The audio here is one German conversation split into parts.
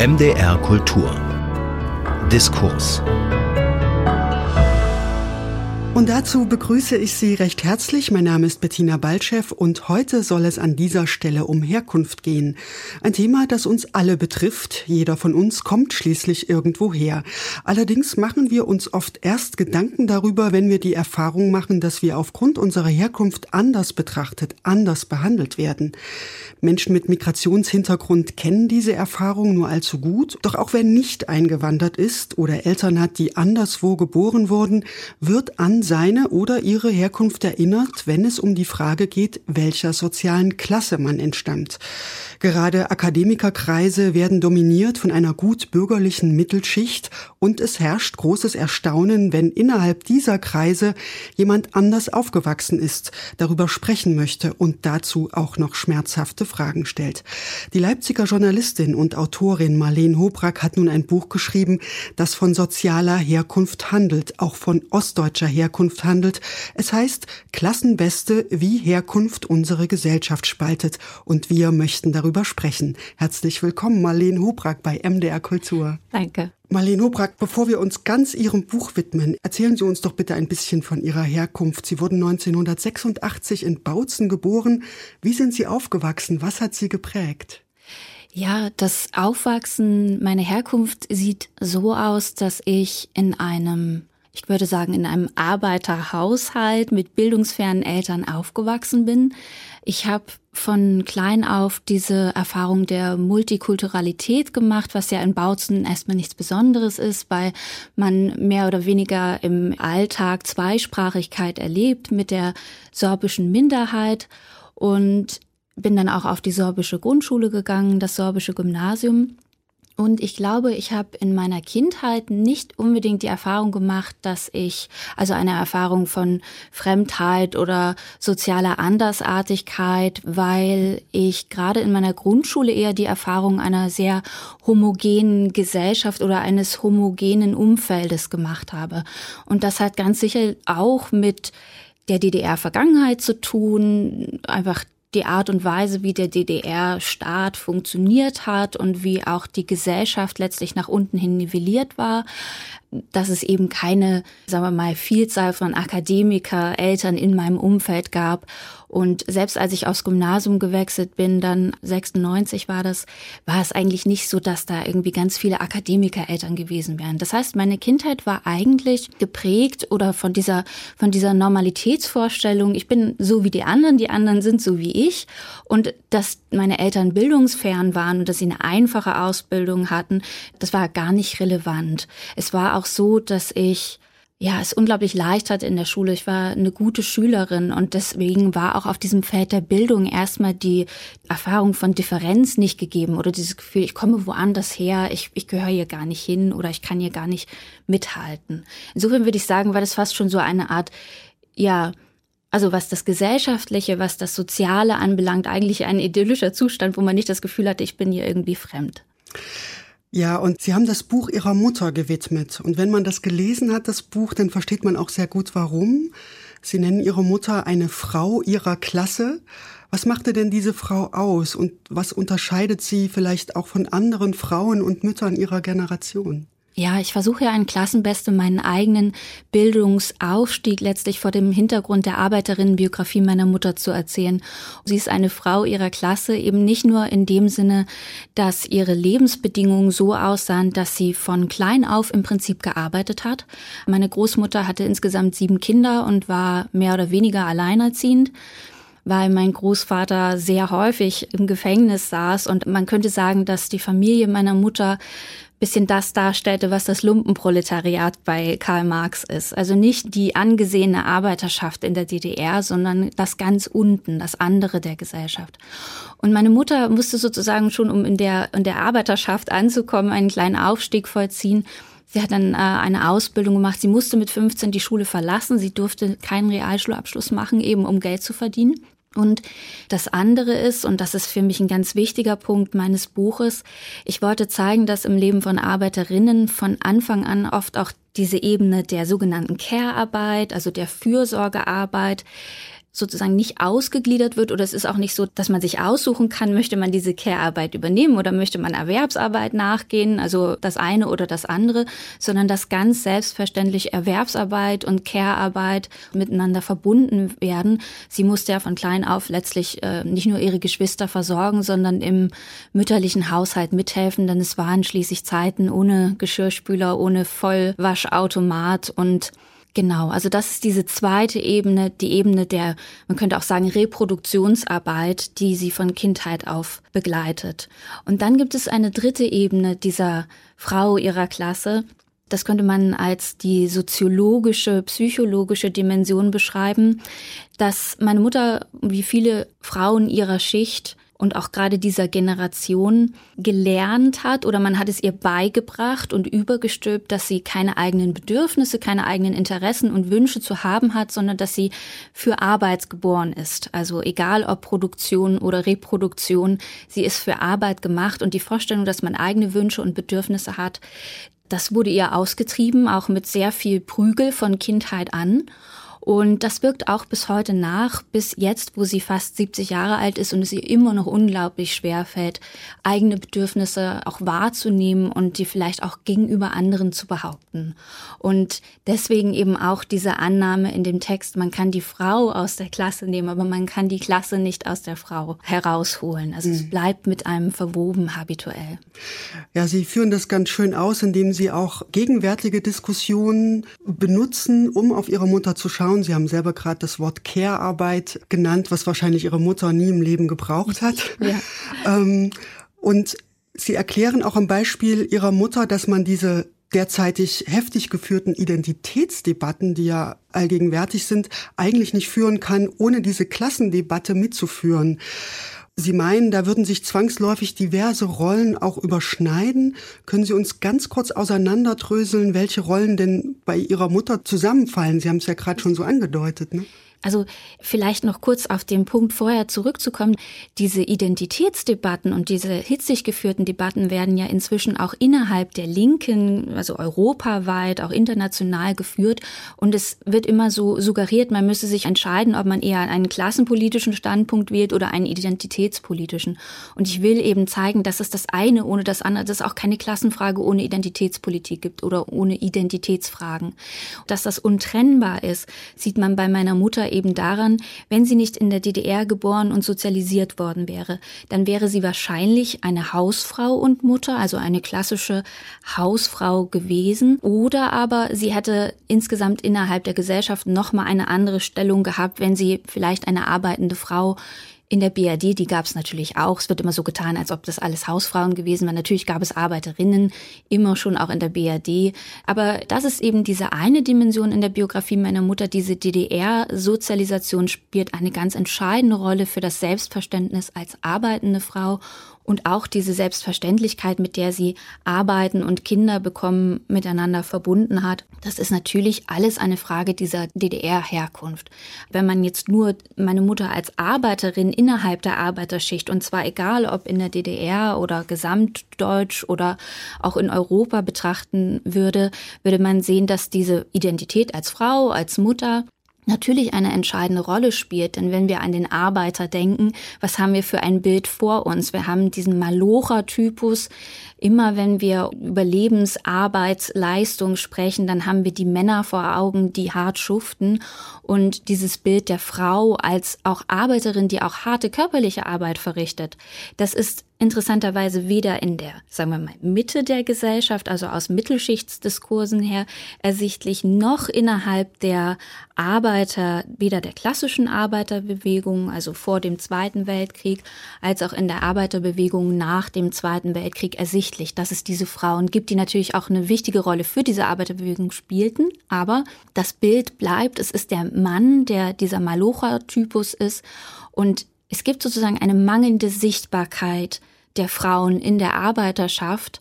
MDR Kultur. Diskurs und dazu begrüße ich Sie recht herzlich. Mein Name ist Bettina Baltschew und heute soll es an dieser Stelle um Herkunft gehen. Ein Thema, das uns alle betrifft. Jeder von uns kommt schließlich irgendwo her. Allerdings machen wir uns oft erst Gedanken darüber, wenn wir die Erfahrung machen, dass wir aufgrund unserer Herkunft anders betrachtet, anders behandelt werden. Menschen mit Migrationshintergrund kennen diese Erfahrung nur allzu gut. Doch auch wer nicht eingewandert ist oder Eltern hat, die anderswo geboren wurden, wird an seine oder ihre Herkunft erinnert, wenn es um die Frage geht, welcher sozialen Klasse man entstammt. Gerade Akademikerkreise werden dominiert von einer gut bürgerlichen Mittelschicht und es herrscht großes Erstaunen, wenn innerhalb dieser Kreise jemand anders aufgewachsen ist, darüber sprechen möchte und dazu auch noch schmerzhafte Fragen stellt. Die Leipziger Journalistin und Autorin Marlene Hobrack hat nun ein Buch geschrieben, das von sozialer Herkunft handelt, auch von ostdeutscher Herkunft handelt. Es heißt Klassenbeste, wie Herkunft unsere Gesellschaft spaltet und wir möchten darüber sprechen. Herzlich willkommen, Marlene Hubrack bei MDR Kultur. Danke. Marlene Hubrack, bevor wir uns ganz Ihrem Buch widmen, erzählen Sie uns doch bitte ein bisschen von Ihrer Herkunft. Sie wurden 1986 in Bautzen geboren. Wie sind Sie aufgewachsen? Was hat Sie geprägt? Ja, das Aufwachsen, meine Herkunft sieht so aus, dass ich in einem ich würde sagen, in einem Arbeiterhaushalt mit bildungsfernen Eltern aufgewachsen bin. Ich habe von klein auf diese Erfahrung der Multikulturalität gemacht, was ja in Bautzen erstmal nichts Besonderes ist, weil man mehr oder weniger im Alltag Zweisprachigkeit erlebt mit der sorbischen Minderheit und bin dann auch auf die sorbische Grundschule gegangen, das sorbische Gymnasium und ich glaube, ich habe in meiner Kindheit nicht unbedingt die Erfahrung gemacht, dass ich, also eine Erfahrung von Fremdheit oder sozialer Andersartigkeit, weil ich gerade in meiner Grundschule eher die Erfahrung einer sehr homogenen Gesellschaft oder eines homogenen Umfeldes gemacht habe. Und das hat ganz sicher auch mit der DDR-Vergangenheit zu tun, einfach die Art und Weise, wie der DDR-Staat funktioniert hat und wie auch die Gesellschaft letztlich nach unten hin nivelliert war, dass es eben keine, sagen wir mal, Vielzahl von Akademiker, Eltern in meinem Umfeld gab und selbst als ich aufs Gymnasium gewechselt bin, dann 96 war das, war es eigentlich nicht so, dass da irgendwie ganz viele Akademikereltern gewesen wären. Das heißt, meine Kindheit war eigentlich geprägt oder von dieser, von dieser Normalitätsvorstellung, ich bin so wie die anderen, die anderen sind so wie ich und dass meine Eltern bildungsfern waren und dass sie eine einfache Ausbildung hatten, das war gar nicht relevant. Es war auch so, dass ich ja, es unglaublich leicht hatte in der Schule. Ich war eine gute Schülerin und deswegen war auch auf diesem Feld der Bildung erstmal die Erfahrung von Differenz nicht gegeben oder dieses Gefühl, ich komme woanders her, ich, ich gehöre hier gar nicht hin oder ich kann hier gar nicht mithalten. Insofern würde ich sagen, war das fast schon so eine Art, ja, also was das Gesellschaftliche, was das Soziale anbelangt, eigentlich ein idyllischer Zustand, wo man nicht das Gefühl hatte, ich bin hier irgendwie fremd. Ja, und Sie haben das Buch Ihrer Mutter gewidmet. Und wenn man das gelesen hat, das Buch, dann versteht man auch sehr gut, warum. Sie nennen Ihre Mutter eine Frau Ihrer Klasse. Was machte denn diese Frau aus und was unterscheidet sie vielleicht auch von anderen Frauen und Müttern ihrer Generation? Ja, ich versuche ja ein Klassenbeste meinen eigenen Bildungsaufstieg letztlich vor dem Hintergrund der Arbeiterinnenbiografie meiner Mutter zu erzählen. Sie ist eine Frau ihrer Klasse, eben nicht nur in dem Sinne, dass ihre Lebensbedingungen so aussahen, dass sie von klein auf im Prinzip gearbeitet hat. Meine Großmutter hatte insgesamt sieben Kinder und war mehr oder weniger alleinerziehend weil mein Großvater sehr häufig im Gefängnis saß und man könnte sagen, dass die Familie meiner Mutter bisschen das darstellte, was das Lumpenproletariat bei Karl Marx ist. Also nicht die angesehene Arbeiterschaft in der DDR, sondern das ganz unten, das andere der Gesellschaft. Und meine Mutter musste sozusagen schon, um in der, in der Arbeiterschaft anzukommen, einen kleinen Aufstieg vollziehen. Sie hat dann äh, eine Ausbildung gemacht. Sie musste mit 15 die Schule verlassen. Sie durfte keinen Realschulabschluss machen, eben um Geld zu verdienen. Und das andere ist, und das ist für mich ein ganz wichtiger Punkt meines Buches, ich wollte zeigen, dass im Leben von Arbeiterinnen von Anfang an oft auch diese Ebene der sogenannten Care-Arbeit, also der Fürsorgearbeit, sozusagen nicht ausgegliedert wird oder es ist auch nicht so, dass man sich aussuchen kann, möchte man diese Care-Arbeit übernehmen oder möchte man Erwerbsarbeit nachgehen, also das eine oder das andere, sondern dass ganz selbstverständlich Erwerbsarbeit und Care-Arbeit miteinander verbunden werden. Sie musste ja von klein auf letztlich äh, nicht nur ihre Geschwister versorgen, sondern im mütterlichen Haushalt mithelfen, denn es waren schließlich Zeiten ohne Geschirrspüler, ohne Vollwaschautomat und Genau, also das ist diese zweite Ebene, die Ebene der, man könnte auch sagen, Reproduktionsarbeit, die sie von Kindheit auf begleitet. Und dann gibt es eine dritte Ebene dieser Frau ihrer Klasse. Das könnte man als die soziologische, psychologische Dimension beschreiben, dass meine Mutter, wie viele Frauen ihrer Schicht, und auch gerade dieser Generation gelernt hat oder man hat es ihr beigebracht und übergestülpt, dass sie keine eigenen Bedürfnisse, keine eigenen Interessen und Wünsche zu haben hat, sondern dass sie für Arbeit geboren ist. Also egal ob Produktion oder Reproduktion, sie ist für Arbeit gemacht und die Vorstellung, dass man eigene Wünsche und Bedürfnisse hat, das wurde ihr ausgetrieben, auch mit sehr viel Prügel von Kindheit an. Und das wirkt auch bis heute nach, bis jetzt, wo sie fast 70 Jahre alt ist und es ihr immer noch unglaublich schwer fällt, eigene Bedürfnisse auch wahrzunehmen und die vielleicht auch gegenüber anderen zu behaupten. Und deswegen eben auch diese Annahme in dem Text, man kann die Frau aus der Klasse nehmen, aber man kann die Klasse nicht aus der Frau herausholen. Also mhm. es bleibt mit einem verwoben habituell. Ja, Sie führen das ganz schön aus, indem Sie auch gegenwärtige Diskussionen benutzen, um auf Ihre Mutter zu schauen Frauen. Sie haben selber gerade das Wort Care-Arbeit genannt, was wahrscheinlich Ihre Mutter nie im Leben gebraucht hat. Ja. ähm, und Sie erklären auch am Beispiel Ihrer Mutter, dass man diese derzeitig heftig geführten Identitätsdebatten, die ja allgegenwärtig sind, eigentlich nicht führen kann, ohne diese Klassendebatte mitzuführen. Sie meinen, da würden sich zwangsläufig diverse Rollen auch überschneiden. Können Sie uns ganz kurz auseinanderdröseln, welche Rollen denn bei Ihrer Mutter zusammenfallen? Sie haben es ja gerade schon so angedeutet. Ne? Also vielleicht noch kurz auf den Punkt vorher zurückzukommen. Diese Identitätsdebatten und diese hitzig geführten Debatten werden ja inzwischen auch innerhalb der Linken, also europaweit, auch international geführt. Und es wird immer so suggeriert, man müsse sich entscheiden, ob man eher einen klassenpolitischen Standpunkt wählt oder einen identitätspolitischen. Und ich will eben zeigen, dass es das eine ohne das andere, dass es auch keine Klassenfrage ohne Identitätspolitik gibt oder ohne Identitätsfragen. Dass das untrennbar ist, sieht man bei meiner Mutter eben daran, wenn sie nicht in der DDR geboren und sozialisiert worden wäre, dann wäre sie wahrscheinlich eine Hausfrau und Mutter, also eine klassische Hausfrau gewesen, oder aber sie hätte insgesamt innerhalb der Gesellschaft noch mal eine andere Stellung gehabt, wenn sie vielleicht eine arbeitende Frau in der BRD, die gab es natürlich auch. Es wird immer so getan, als ob das alles Hausfrauen gewesen wären. Natürlich gab es Arbeiterinnen, immer schon auch in der BRD. Aber das ist eben diese eine Dimension in der Biografie meiner Mutter. Diese DDR-Sozialisation spielt eine ganz entscheidende Rolle für das Selbstverständnis als arbeitende Frau und auch diese Selbstverständlichkeit, mit der sie arbeiten und Kinder bekommen, miteinander verbunden hat. Das ist natürlich alles eine Frage dieser DDR-Herkunft. Wenn man jetzt nur meine Mutter als Arbeiterin innerhalb der Arbeiterschicht, und zwar egal ob in der DDR oder gesamtdeutsch oder auch in Europa betrachten würde, würde man sehen, dass diese Identität als Frau, als Mutter natürlich eine entscheidende Rolle spielt. Denn wenn wir an den Arbeiter denken, was haben wir für ein Bild vor uns? Wir haben diesen Malocher-Typus. Immer wenn wir über Lebensarbeitsleistung sprechen, dann haben wir die Männer vor Augen, die hart schuften. Und dieses Bild der Frau als auch Arbeiterin, die auch harte körperliche Arbeit verrichtet, das ist interessanterweise weder in der, sagen wir mal, Mitte der Gesellschaft, also aus Mittelschichtsdiskursen her ersichtlich, noch innerhalb der Arbeiter, weder der klassischen Arbeiterbewegung, also vor dem Zweiten Weltkrieg, als auch in der Arbeiterbewegung nach dem Zweiten Weltkrieg ersichtlich, dass es diese Frauen gibt, die natürlich auch eine wichtige Rolle für diese Arbeiterbewegung spielten. Aber das Bild bleibt, es ist der Mann, der dieser Malocha-Typus ist und es gibt sozusagen eine mangelnde Sichtbarkeit der Frauen in der Arbeiterschaft.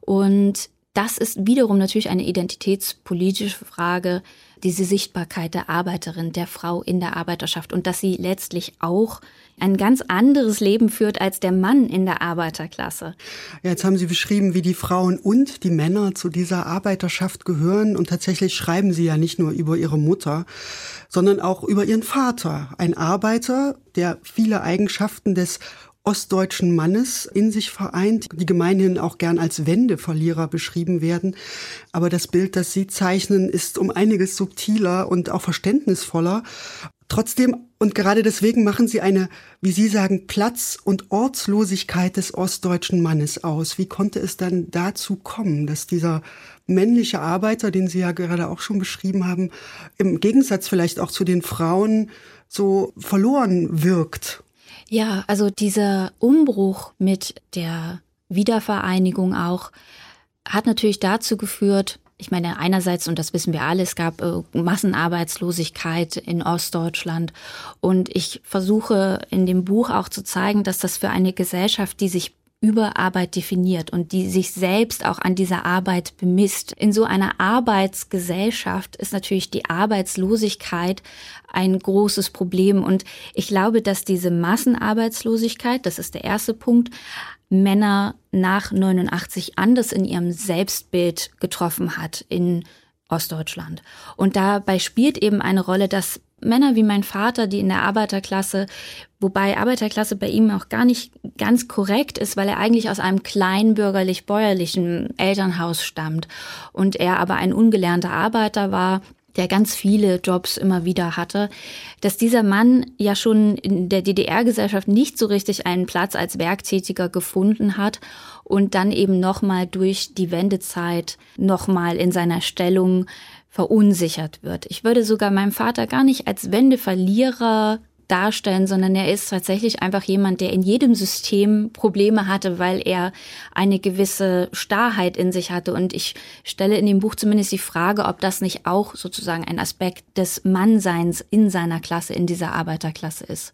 Und das ist wiederum natürlich eine identitätspolitische Frage, diese Sichtbarkeit der Arbeiterin, der Frau in der Arbeiterschaft und dass sie letztlich auch ein ganz anderes Leben führt als der Mann in der Arbeiterklasse. Ja, jetzt haben Sie beschrieben, wie die Frauen und die Männer zu dieser Arbeiterschaft gehören und tatsächlich schreiben Sie ja nicht nur über Ihre Mutter, sondern auch über Ihren Vater, ein Arbeiter, der viele Eigenschaften des ostdeutschen Mannes in sich vereint, die gemeinhin auch gern als Wendeverlierer beschrieben werden. Aber das Bild, das Sie zeichnen, ist um einiges subtiler und auch verständnisvoller. Trotzdem und gerade deswegen machen Sie eine, wie Sie sagen, Platz- und Ortslosigkeit des ostdeutschen Mannes aus. Wie konnte es dann dazu kommen, dass dieser männliche Arbeiter, den Sie ja gerade auch schon beschrieben haben, im Gegensatz vielleicht auch zu den Frauen so verloren wirkt ja, also dieser Umbruch mit der Wiedervereinigung auch hat natürlich dazu geführt, ich meine, einerseits, und das wissen wir alle, es gab äh, Massenarbeitslosigkeit in Ostdeutschland. Und ich versuche in dem Buch auch zu zeigen, dass das für eine Gesellschaft, die sich über Arbeit definiert und die sich selbst auch an dieser Arbeit bemisst. In so einer Arbeitsgesellschaft ist natürlich die Arbeitslosigkeit ein großes Problem. Und ich glaube, dass diese Massenarbeitslosigkeit, das ist der erste Punkt, Männer nach 89 anders in ihrem Selbstbild getroffen hat in Ostdeutschland. Und dabei spielt eben eine Rolle, dass Männer wie mein Vater, die in der Arbeiterklasse, wobei Arbeiterklasse bei ihm auch gar nicht ganz korrekt ist, weil er eigentlich aus einem kleinbürgerlich-bäuerlichen Elternhaus stammt und er aber ein ungelernter Arbeiter war, der ganz viele Jobs immer wieder hatte, dass dieser Mann ja schon in der DDR-Gesellschaft nicht so richtig einen Platz als Werktätiger gefunden hat und dann eben nochmal durch die Wendezeit nochmal in seiner Stellung verunsichert wird. Ich würde sogar meinem Vater gar nicht als Wendeverlierer darstellen, sondern er ist tatsächlich einfach jemand, der in jedem System Probleme hatte, weil er eine gewisse Starrheit in sich hatte. Und ich stelle in dem Buch zumindest die Frage, ob das nicht auch sozusagen ein Aspekt des Mannseins in seiner Klasse, in dieser Arbeiterklasse ist.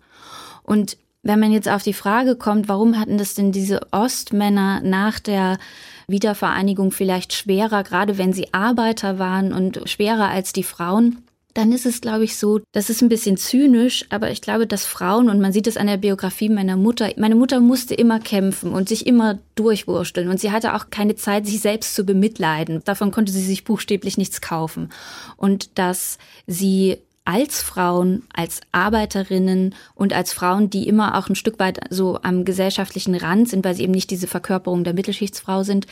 Und wenn man jetzt auf die Frage kommt, warum hatten das denn diese Ostmänner nach der Wiedervereinigung vielleicht schwerer, gerade wenn sie Arbeiter waren und schwerer als die Frauen, dann ist es, glaube ich, so, das ist ein bisschen zynisch, aber ich glaube, dass Frauen, und man sieht es an der Biografie meiner Mutter, meine Mutter musste immer kämpfen und sich immer durchwursteln und sie hatte auch keine Zeit, sich selbst zu bemitleiden. Davon konnte sie sich buchstäblich nichts kaufen. Und dass sie als Frauen, als Arbeiterinnen und als Frauen, die immer auch ein Stück weit so am gesellschaftlichen Rand sind, weil sie eben nicht diese Verkörperung der Mittelschichtsfrau sind,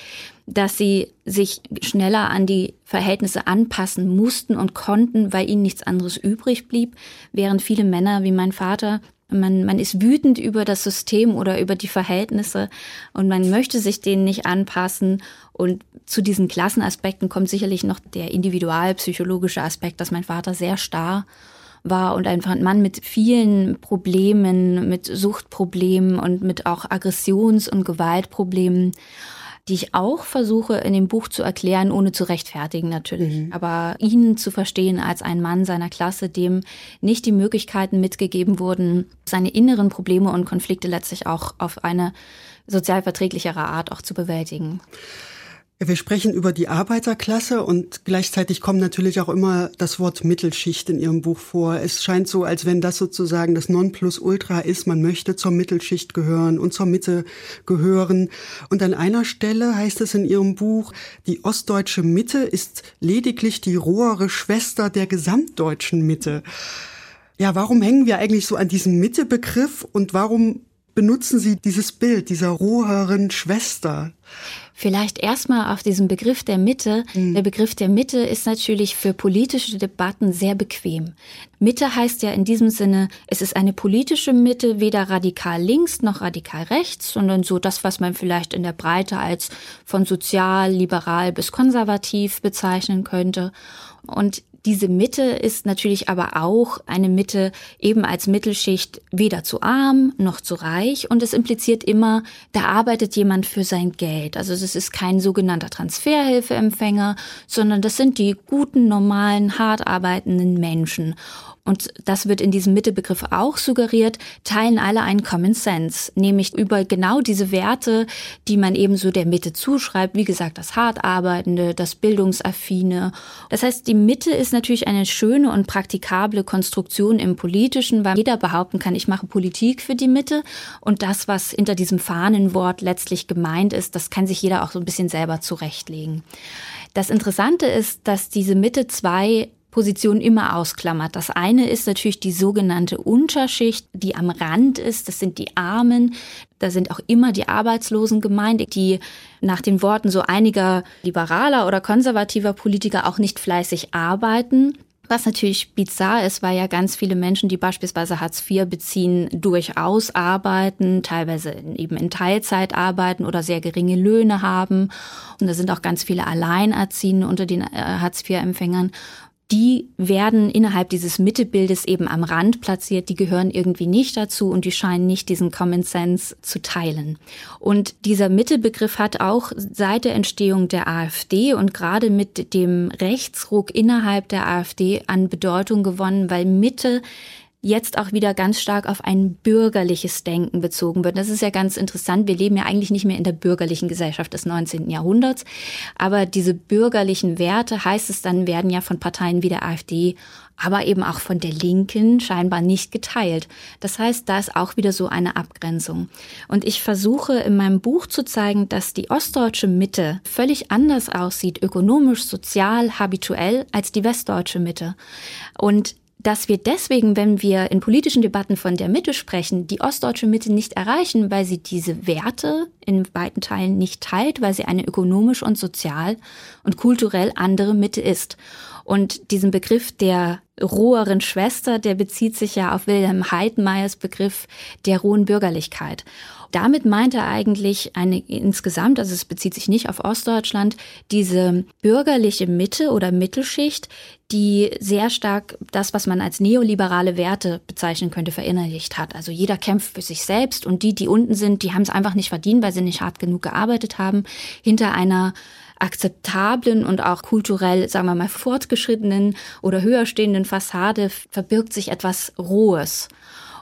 dass sie sich schneller an die Verhältnisse anpassen mussten und konnten, weil ihnen nichts anderes übrig blieb, während viele Männer wie mein Vater man, man ist wütend über das System oder über die Verhältnisse und man möchte sich denen nicht anpassen. Und zu diesen Klassenaspekten kommt sicherlich noch der individualpsychologische Aspekt, dass mein Vater sehr starr war und einfach ein Mann mit vielen Problemen, mit Suchtproblemen und mit auch Aggressions- und Gewaltproblemen die ich auch versuche in dem Buch zu erklären, ohne zu rechtfertigen natürlich. Mhm. Aber ihn zu verstehen als ein Mann seiner Klasse, dem nicht die Möglichkeiten mitgegeben wurden, seine inneren Probleme und Konflikte letztlich auch auf eine sozial verträglichere Art auch zu bewältigen. Wir sprechen über die Arbeiterklasse und gleichzeitig kommt natürlich auch immer das Wort Mittelschicht in Ihrem Buch vor. Es scheint so, als wenn das sozusagen das Nonplusultra ist. Man möchte zur Mittelschicht gehören und zur Mitte gehören. Und an einer Stelle heißt es in Ihrem Buch, die ostdeutsche Mitte ist lediglich die rohere Schwester der gesamtdeutschen Mitte. Ja, warum hängen wir eigentlich so an diesem Mitte-Begriff und warum benutzen Sie dieses Bild dieser roheren Schwester? Vielleicht erstmal auf diesen Begriff der Mitte. Mhm. Der Begriff der Mitte ist natürlich für politische Debatten sehr bequem. Mitte heißt ja in diesem Sinne, es ist eine politische Mitte, weder radikal links noch radikal rechts, sondern so das, was man vielleicht in der Breite als von sozial, liberal bis konservativ bezeichnen könnte. Und diese Mitte ist natürlich aber auch eine Mitte eben als Mittelschicht weder zu arm noch zu reich und es impliziert immer, da arbeitet jemand für sein Geld. Also es ist kein sogenannter Transferhilfeempfänger, sondern das sind die guten, normalen, hart arbeitenden Menschen. Und das wird in diesem Mittebegriff auch suggeriert, teilen alle einen Common Sense, nämlich über genau diese Werte, die man eben so der Mitte zuschreibt. Wie gesagt, das hart arbeitende, das bildungsaffine. Das heißt, die Mitte ist natürlich eine schöne und praktikable Konstruktion im Politischen, weil jeder behaupten kann, ich mache Politik für die Mitte und das, was hinter diesem Fahnenwort letztlich gemeint ist, das kann sich jeder auch so ein bisschen selber zurechtlegen. Das Interessante ist, dass diese Mitte zwei Position immer ausklammert. Das eine ist natürlich die sogenannte Unterschicht, die am Rand ist. Das sind die Armen. Da sind auch immer die Arbeitslosen gemeint, die nach den Worten so einiger liberaler oder konservativer Politiker auch nicht fleißig arbeiten. Was natürlich bizarr ist, weil ja ganz viele Menschen, die beispielsweise Hartz IV beziehen, durchaus arbeiten, teilweise eben in Teilzeit arbeiten oder sehr geringe Löhne haben. Und da sind auch ganz viele Alleinerziehende unter den äh, Hartz IV-Empfängern die werden innerhalb dieses Mittebildes eben am Rand platziert, die gehören irgendwie nicht dazu und die scheinen nicht diesen Common Sense zu teilen. Und dieser Mittebegriff hat auch seit der Entstehung der AfD und gerade mit dem Rechtsruck innerhalb der AfD an Bedeutung gewonnen, weil Mitte jetzt auch wieder ganz stark auf ein bürgerliches Denken bezogen wird. Das ist ja ganz interessant. Wir leben ja eigentlich nicht mehr in der bürgerlichen Gesellschaft des 19. Jahrhunderts. Aber diese bürgerlichen Werte, heißt es dann, werden ja von Parteien wie der AfD, aber eben auch von der Linken scheinbar nicht geteilt. Das heißt, da ist auch wieder so eine Abgrenzung. Und ich versuche in meinem Buch zu zeigen, dass die ostdeutsche Mitte völlig anders aussieht, ökonomisch, sozial, habituell, als die westdeutsche Mitte. Und dass wir deswegen, wenn wir in politischen Debatten von der Mitte sprechen, die ostdeutsche Mitte nicht erreichen, weil sie diese Werte in weiten Teilen nicht teilt, weil sie eine ökonomisch und sozial und kulturell andere Mitte ist. Und diesen Begriff der roheren Schwester, der bezieht sich ja auf Wilhelm Heidmeyers Begriff der rohen Bürgerlichkeit. Damit meint er eigentlich eine insgesamt, also es bezieht sich nicht auf Ostdeutschland, diese bürgerliche Mitte oder Mittelschicht, die sehr stark das, was man als neoliberale Werte bezeichnen könnte, verinnerlicht hat. Also jeder kämpft für sich selbst und die, die unten sind, die haben es einfach nicht verdient, weil sie nicht hart genug gearbeitet haben, hinter einer akzeptablen und auch kulturell, sagen wir mal, fortgeschrittenen oder höher stehenden Fassade verbirgt sich etwas Rohes.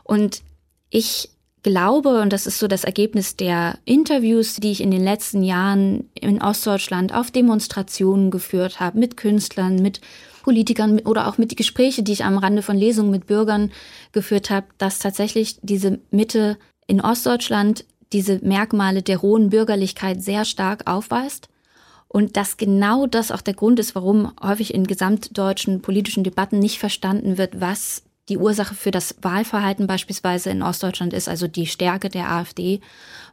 Und ich glaube, und das ist so das Ergebnis der Interviews, die ich in den letzten Jahren in Ostdeutschland auf Demonstrationen geführt habe, mit Künstlern, mit Politikern oder auch mit die Gespräche, die ich am Rande von Lesungen mit Bürgern geführt habe, dass tatsächlich diese Mitte in Ostdeutschland diese Merkmale der rohen Bürgerlichkeit sehr stark aufweist. Und dass genau das auch der Grund ist, warum häufig in gesamtdeutschen politischen Debatten nicht verstanden wird, was die Ursache für das Wahlverhalten beispielsweise in Ostdeutschland ist, also die Stärke der AfD,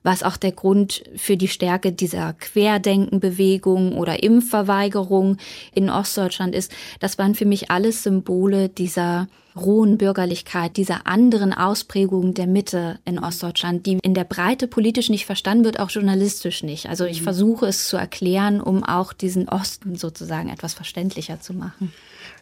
was auch der Grund für die Stärke dieser Querdenkenbewegung oder Impfverweigerung in Ostdeutschland ist. Das waren für mich alles Symbole dieser rohen Bürgerlichkeit, dieser anderen Ausprägung der Mitte in Ostdeutschland, die in der Breite politisch nicht verstanden wird, auch journalistisch nicht. Also ich mhm. versuche es zu erklären, um auch diesen Osten sozusagen etwas verständlicher zu machen.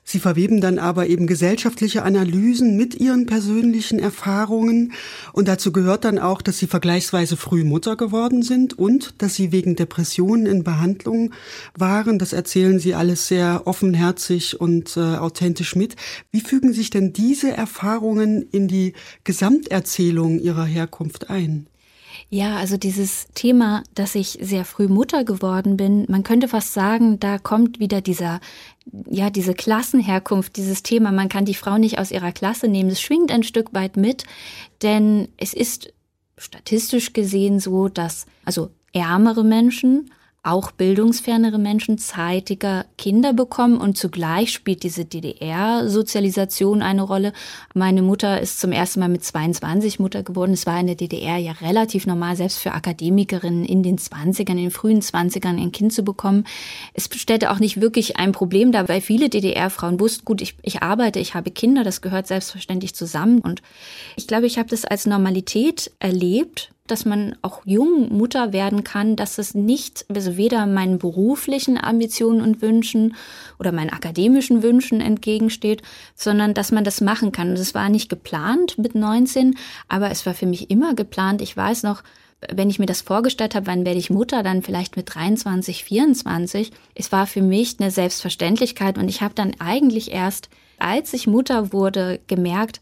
Sie verweben dann aber eben gesellschaftliche Analysen mit ihren persönlichen Erfahrungen. Und dazu gehört dann auch, dass sie vergleichsweise früh Mutter geworden sind und dass sie wegen Depressionen in Behandlung waren. Das erzählen sie alles sehr offenherzig und äh, authentisch mit. Wie fügen sich denn diese Erfahrungen in die Gesamterzählung ihrer Herkunft ein? Ja, also dieses Thema, dass ich sehr früh Mutter geworden bin, man könnte fast sagen, da kommt wieder dieser, ja, diese Klassenherkunft, dieses Thema, man kann die Frau nicht aus ihrer Klasse nehmen. Es schwingt ein Stück weit mit, denn es ist statistisch gesehen so, dass also ärmere Menschen auch bildungsfernere Menschen zeitiger Kinder bekommen und zugleich spielt diese DDR-Sozialisation eine Rolle. Meine Mutter ist zum ersten Mal mit 22 Mutter geworden. Es war in der DDR ja relativ normal, selbst für Akademikerinnen in den 20ern, in den frühen 20ern ein Kind zu bekommen. Es stellte auch nicht wirklich ein Problem dar, weil viele DDR-Frauen wussten, gut, ich, ich arbeite, ich habe Kinder, das gehört selbstverständlich zusammen. Und ich glaube, ich habe das als Normalität erlebt dass man auch jung Mutter werden kann, dass es nicht, also weder meinen beruflichen Ambitionen und Wünschen oder meinen akademischen Wünschen entgegensteht, sondern dass man das machen kann. Und es war nicht geplant mit 19, aber es war für mich immer geplant. Ich weiß noch, wenn ich mir das vorgestellt habe, wann werde ich Mutter, dann vielleicht mit 23, 24. Es war für mich eine Selbstverständlichkeit und ich habe dann eigentlich erst als ich Mutter wurde, gemerkt,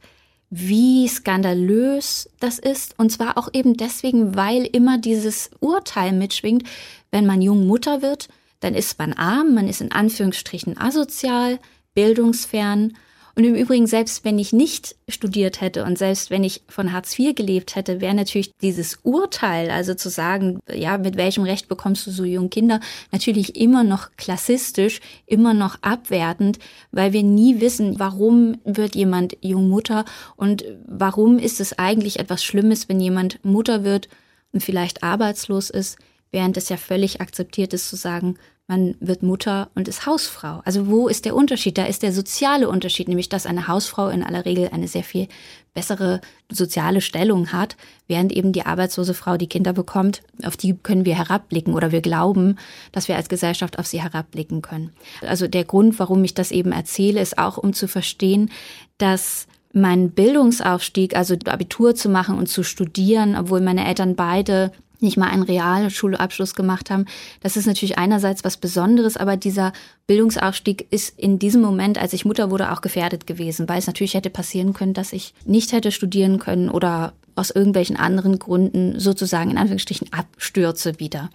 wie skandalös das ist. Und zwar auch eben deswegen, weil immer dieses Urteil mitschwingt, wenn man jung Mutter wird, dann ist man arm, man ist in Anführungsstrichen asozial, bildungsfern und im Übrigen, selbst wenn ich nicht studiert hätte und selbst wenn ich von Hartz IV gelebt hätte, wäre natürlich dieses Urteil, also zu sagen, ja, mit welchem Recht bekommst du so junge Kinder, natürlich immer noch klassistisch, immer noch abwertend, weil wir nie wissen, warum wird jemand jung Mutter und warum ist es eigentlich etwas Schlimmes, wenn jemand Mutter wird und vielleicht arbeitslos ist, während es ja völlig akzeptiert ist zu sagen, man wird Mutter und ist Hausfrau. Also wo ist der Unterschied? Da ist der soziale Unterschied, nämlich dass eine Hausfrau in aller Regel eine sehr viel bessere soziale Stellung hat, während eben die arbeitslose Frau die Kinder bekommt, auf die können wir herabblicken oder wir glauben, dass wir als Gesellschaft auf sie herabblicken können. Also der Grund, warum ich das eben erzähle, ist auch, um zu verstehen, dass mein Bildungsaufstieg, also Abitur zu machen und zu studieren, obwohl meine Eltern beide nicht mal einen Realschulabschluss gemacht haben. Das ist natürlich einerseits was Besonderes, aber dieser Bildungsaufstieg ist in diesem Moment, als ich Mutter wurde, auch gefährdet gewesen, weil es natürlich hätte passieren können, dass ich nicht hätte studieren können oder aus irgendwelchen anderen Gründen sozusagen in Anführungsstrichen abstürze wieder.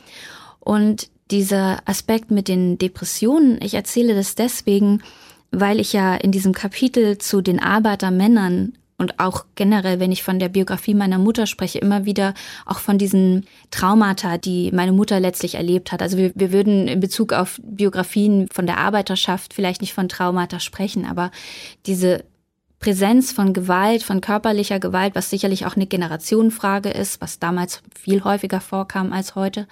Und dieser Aspekt mit den Depressionen, ich erzähle das deswegen, weil ich ja in diesem Kapitel zu den Arbeitermännern und auch generell, wenn ich von der Biografie meiner Mutter spreche, immer wieder auch von diesen Traumata, die meine Mutter letztlich erlebt hat. Also wir, wir würden in Bezug auf Biografien von der Arbeiterschaft vielleicht nicht von Traumata sprechen, aber diese Präsenz von Gewalt, von körperlicher Gewalt, was sicherlich auch eine Generationenfrage ist, was damals viel häufiger vorkam als heute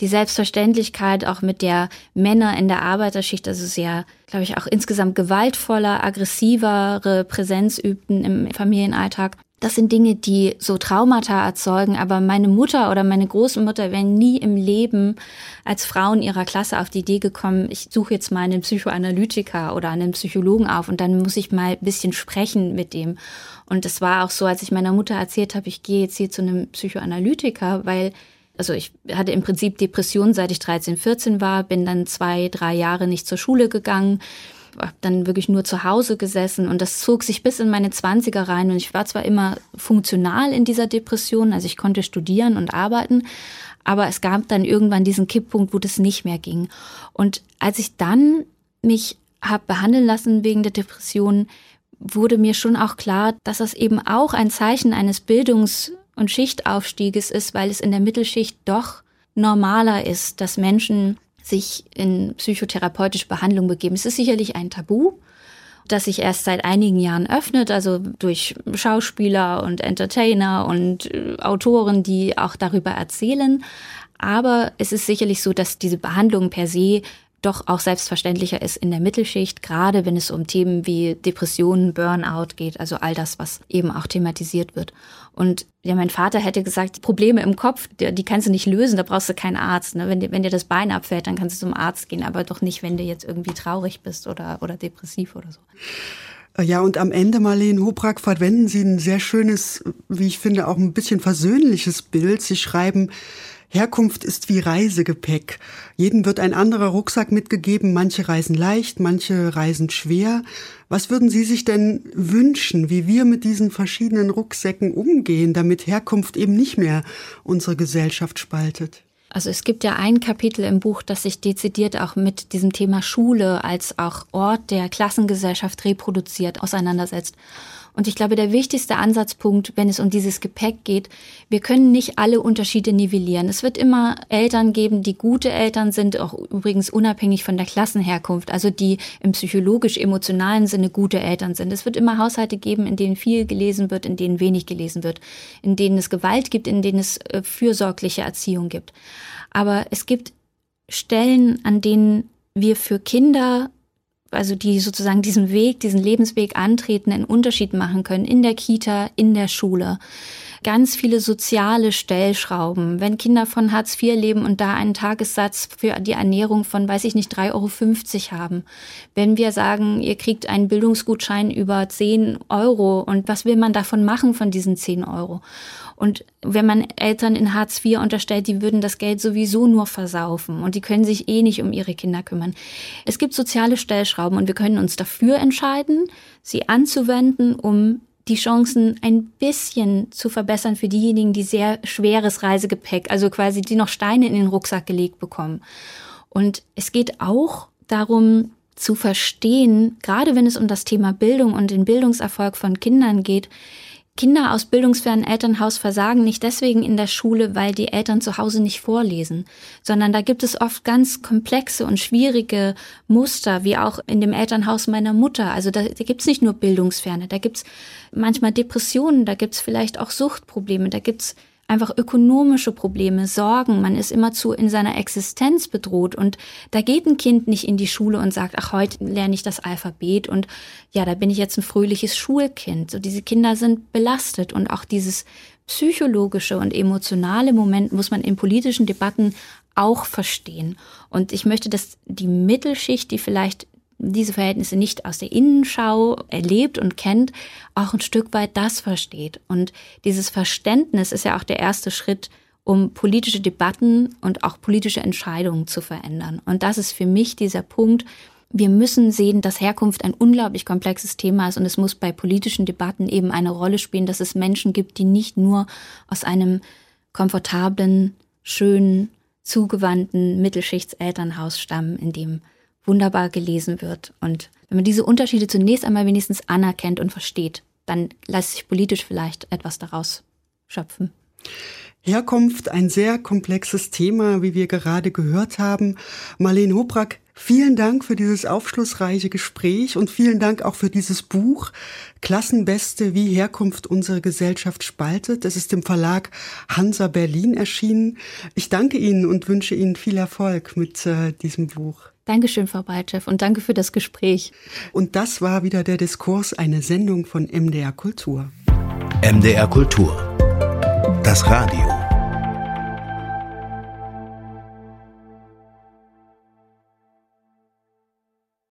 die Selbstverständlichkeit, auch mit der Männer in der Arbeiterschicht, also sehr, glaube ich, auch insgesamt gewaltvoller, aggressivere Präsenz übten im Familienalltag. Das sind Dinge, die so Traumata erzeugen, aber meine Mutter oder meine Großmutter wären nie im Leben als Frauen ihrer Klasse auf die Idee gekommen, ich suche jetzt mal einen Psychoanalytiker oder einen Psychologen auf und dann muss ich mal ein bisschen sprechen mit dem. Und es war auch so, als ich meiner Mutter erzählt habe, ich gehe jetzt hier zu einem Psychoanalytiker, weil also ich hatte im Prinzip Depressionen, seit ich 13, 14 war, bin dann zwei, drei Jahre nicht zur Schule gegangen, habe dann wirklich nur zu Hause gesessen und das zog sich bis in meine 20er rein und ich war zwar immer funktional in dieser Depression, also ich konnte studieren und arbeiten, aber es gab dann irgendwann diesen Kipppunkt, wo das nicht mehr ging. Und als ich dann mich habe behandeln lassen wegen der Depression, wurde mir schon auch klar, dass das eben auch ein Zeichen eines Bildungs und Schichtaufstieges ist, weil es in der Mittelschicht doch normaler ist, dass Menschen sich in psychotherapeutische Behandlung begeben. Es ist sicherlich ein Tabu, das sich erst seit einigen Jahren öffnet, also durch Schauspieler und Entertainer und äh, Autoren, die auch darüber erzählen. Aber es ist sicherlich so, dass diese Behandlung per se doch auch selbstverständlicher ist in der Mittelschicht, gerade wenn es um Themen wie Depressionen, Burnout geht, also all das, was eben auch thematisiert wird. Und ja, mein Vater hätte gesagt, Probleme im Kopf, die, die kannst du nicht lösen, da brauchst du keinen Arzt. Ne? Wenn, dir, wenn dir das Bein abfällt, dann kannst du zum Arzt gehen, aber doch nicht, wenn du jetzt irgendwie traurig bist oder, oder depressiv oder so. Ja, und am Ende, Marlene Hubrak, verwenden Sie ein sehr schönes, wie ich finde, auch ein bisschen versöhnliches Bild. Sie schreiben, Herkunft ist wie Reisegepäck. Jeden wird ein anderer Rucksack mitgegeben. Manche reisen leicht, manche reisen schwer. Was würden Sie sich denn wünschen, wie wir mit diesen verschiedenen Rucksäcken umgehen, damit Herkunft eben nicht mehr unsere Gesellschaft spaltet? Also es gibt ja ein Kapitel im Buch, das sich dezidiert auch mit diesem Thema Schule als auch Ort der Klassengesellschaft reproduziert, auseinandersetzt. Und ich glaube, der wichtigste Ansatzpunkt, wenn es um dieses Gepäck geht, wir können nicht alle Unterschiede nivellieren. Es wird immer Eltern geben, die gute Eltern sind, auch übrigens unabhängig von der Klassenherkunft, also die im psychologisch-emotionalen Sinne gute Eltern sind. Es wird immer Haushalte geben, in denen viel gelesen wird, in denen wenig gelesen wird, in denen es Gewalt gibt, in denen es äh, fürsorgliche Erziehung gibt. Aber es gibt Stellen, an denen wir für Kinder also die sozusagen diesen Weg, diesen Lebensweg antreten, einen Unterschied machen können in der Kita, in der Schule. Ganz viele soziale Stellschrauben. Wenn Kinder von Hartz IV leben und da einen Tagessatz für die Ernährung von, weiß ich nicht, 3,50 Euro haben. Wenn wir sagen, ihr kriegt einen Bildungsgutschein über 10 Euro und was will man davon machen von diesen 10 Euro? Und wenn man Eltern in Hartz IV unterstellt, die würden das Geld sowieso nur versaufen und die können sich eh nicht um ihre Kinder kümmern. Es gibt soziale Stellschrauben und wir können uns dafür entscheiden, sie anzuwenden, um die Chancen ein bisschen zu verbessern für diejenigen, die sehr schweres Reisegepäck, also quasi die noch Steine in den Rucksack gelegt bekommen. Und es geht auch darum zu verstehen, gerade wenn es um das Thema Bildung und den Bildungserfolg von Kindern geht, Kinder aus bildungsfernen Elternhaus versagen nicht deswegen in der Schule, weil die Eltern zu Hause nicht vorlesen, sondern da gibt es oft ganz komplexe und schwierige Muster, wie auch in dem Elternhaus meiner Mutter. Also da, da gibt es nicht nur Bildungsferne, da gibt es manchmal Depressionen, da gibt es vielleicht auch Suchtprobleme, da gibt es einfach ökonomische Probleme, Sorgen. Man ist immerzu in seiner Existenz bedroht. Und da geht ein Kind nicht in die Schule und sagt, ach, heute lerne ich das Alphabet und ja, da bin ich jetzt ein fröhliches Schulkind. So diese Kinder sind belastet und auch dieses psychologische und emotionale Moment muss man in politischen Debatten auch verstehen. Und ich möchte, dass die Mittelschicht, die vielleicht diese Verhältnisse nicht aus der Innenschau erlebt und kennt, auch ein Stück weit das versteht. Und dieses Verständnis ist ja auch der erste Schritt, um politische Debatten und auch politische Entscheidungen zu verändern. Und das ist für mich dieser Punkt. Wir müssen sehen, dass Herkunft ein unglaublich komplexes Thema ist und es muss bei politischen Debatten eben eine Rolle spielen, dass es Menschen gibt, die nicht nur aus einem komfortablen, schönen, zugewandten Mittelschichtselternhaus stammen, in dem wunderbar gelesen wird. Und wenn man diese Unterschiede zunächst einmal wenigstens anerkennt und versteht, dann lässt sich politisch vielleicht etwas daraus schöpfen. Herkunft, ein sehr komplexes Thema, wie wir gerade gehört haben. Marlene Hobrack, vielen Dank für dieses aufschlussreiche Gespräch und vielen Dank auch für dieses Buch Klassenbeste, wie Herkunft unsere Gesellschaft spaltet. Es ist im Verlag Hansa Berlin erschienen. Ich danke Ihnen und wünsche Ihnen viel Erfolg mit äh, diesem Buch. Dankeschön, Frau Balchev, und danke für das Gespräch. Und das war wieder der Diskurs, eine Sendung von MDR Kultur. MDR Kultur. Das Radio.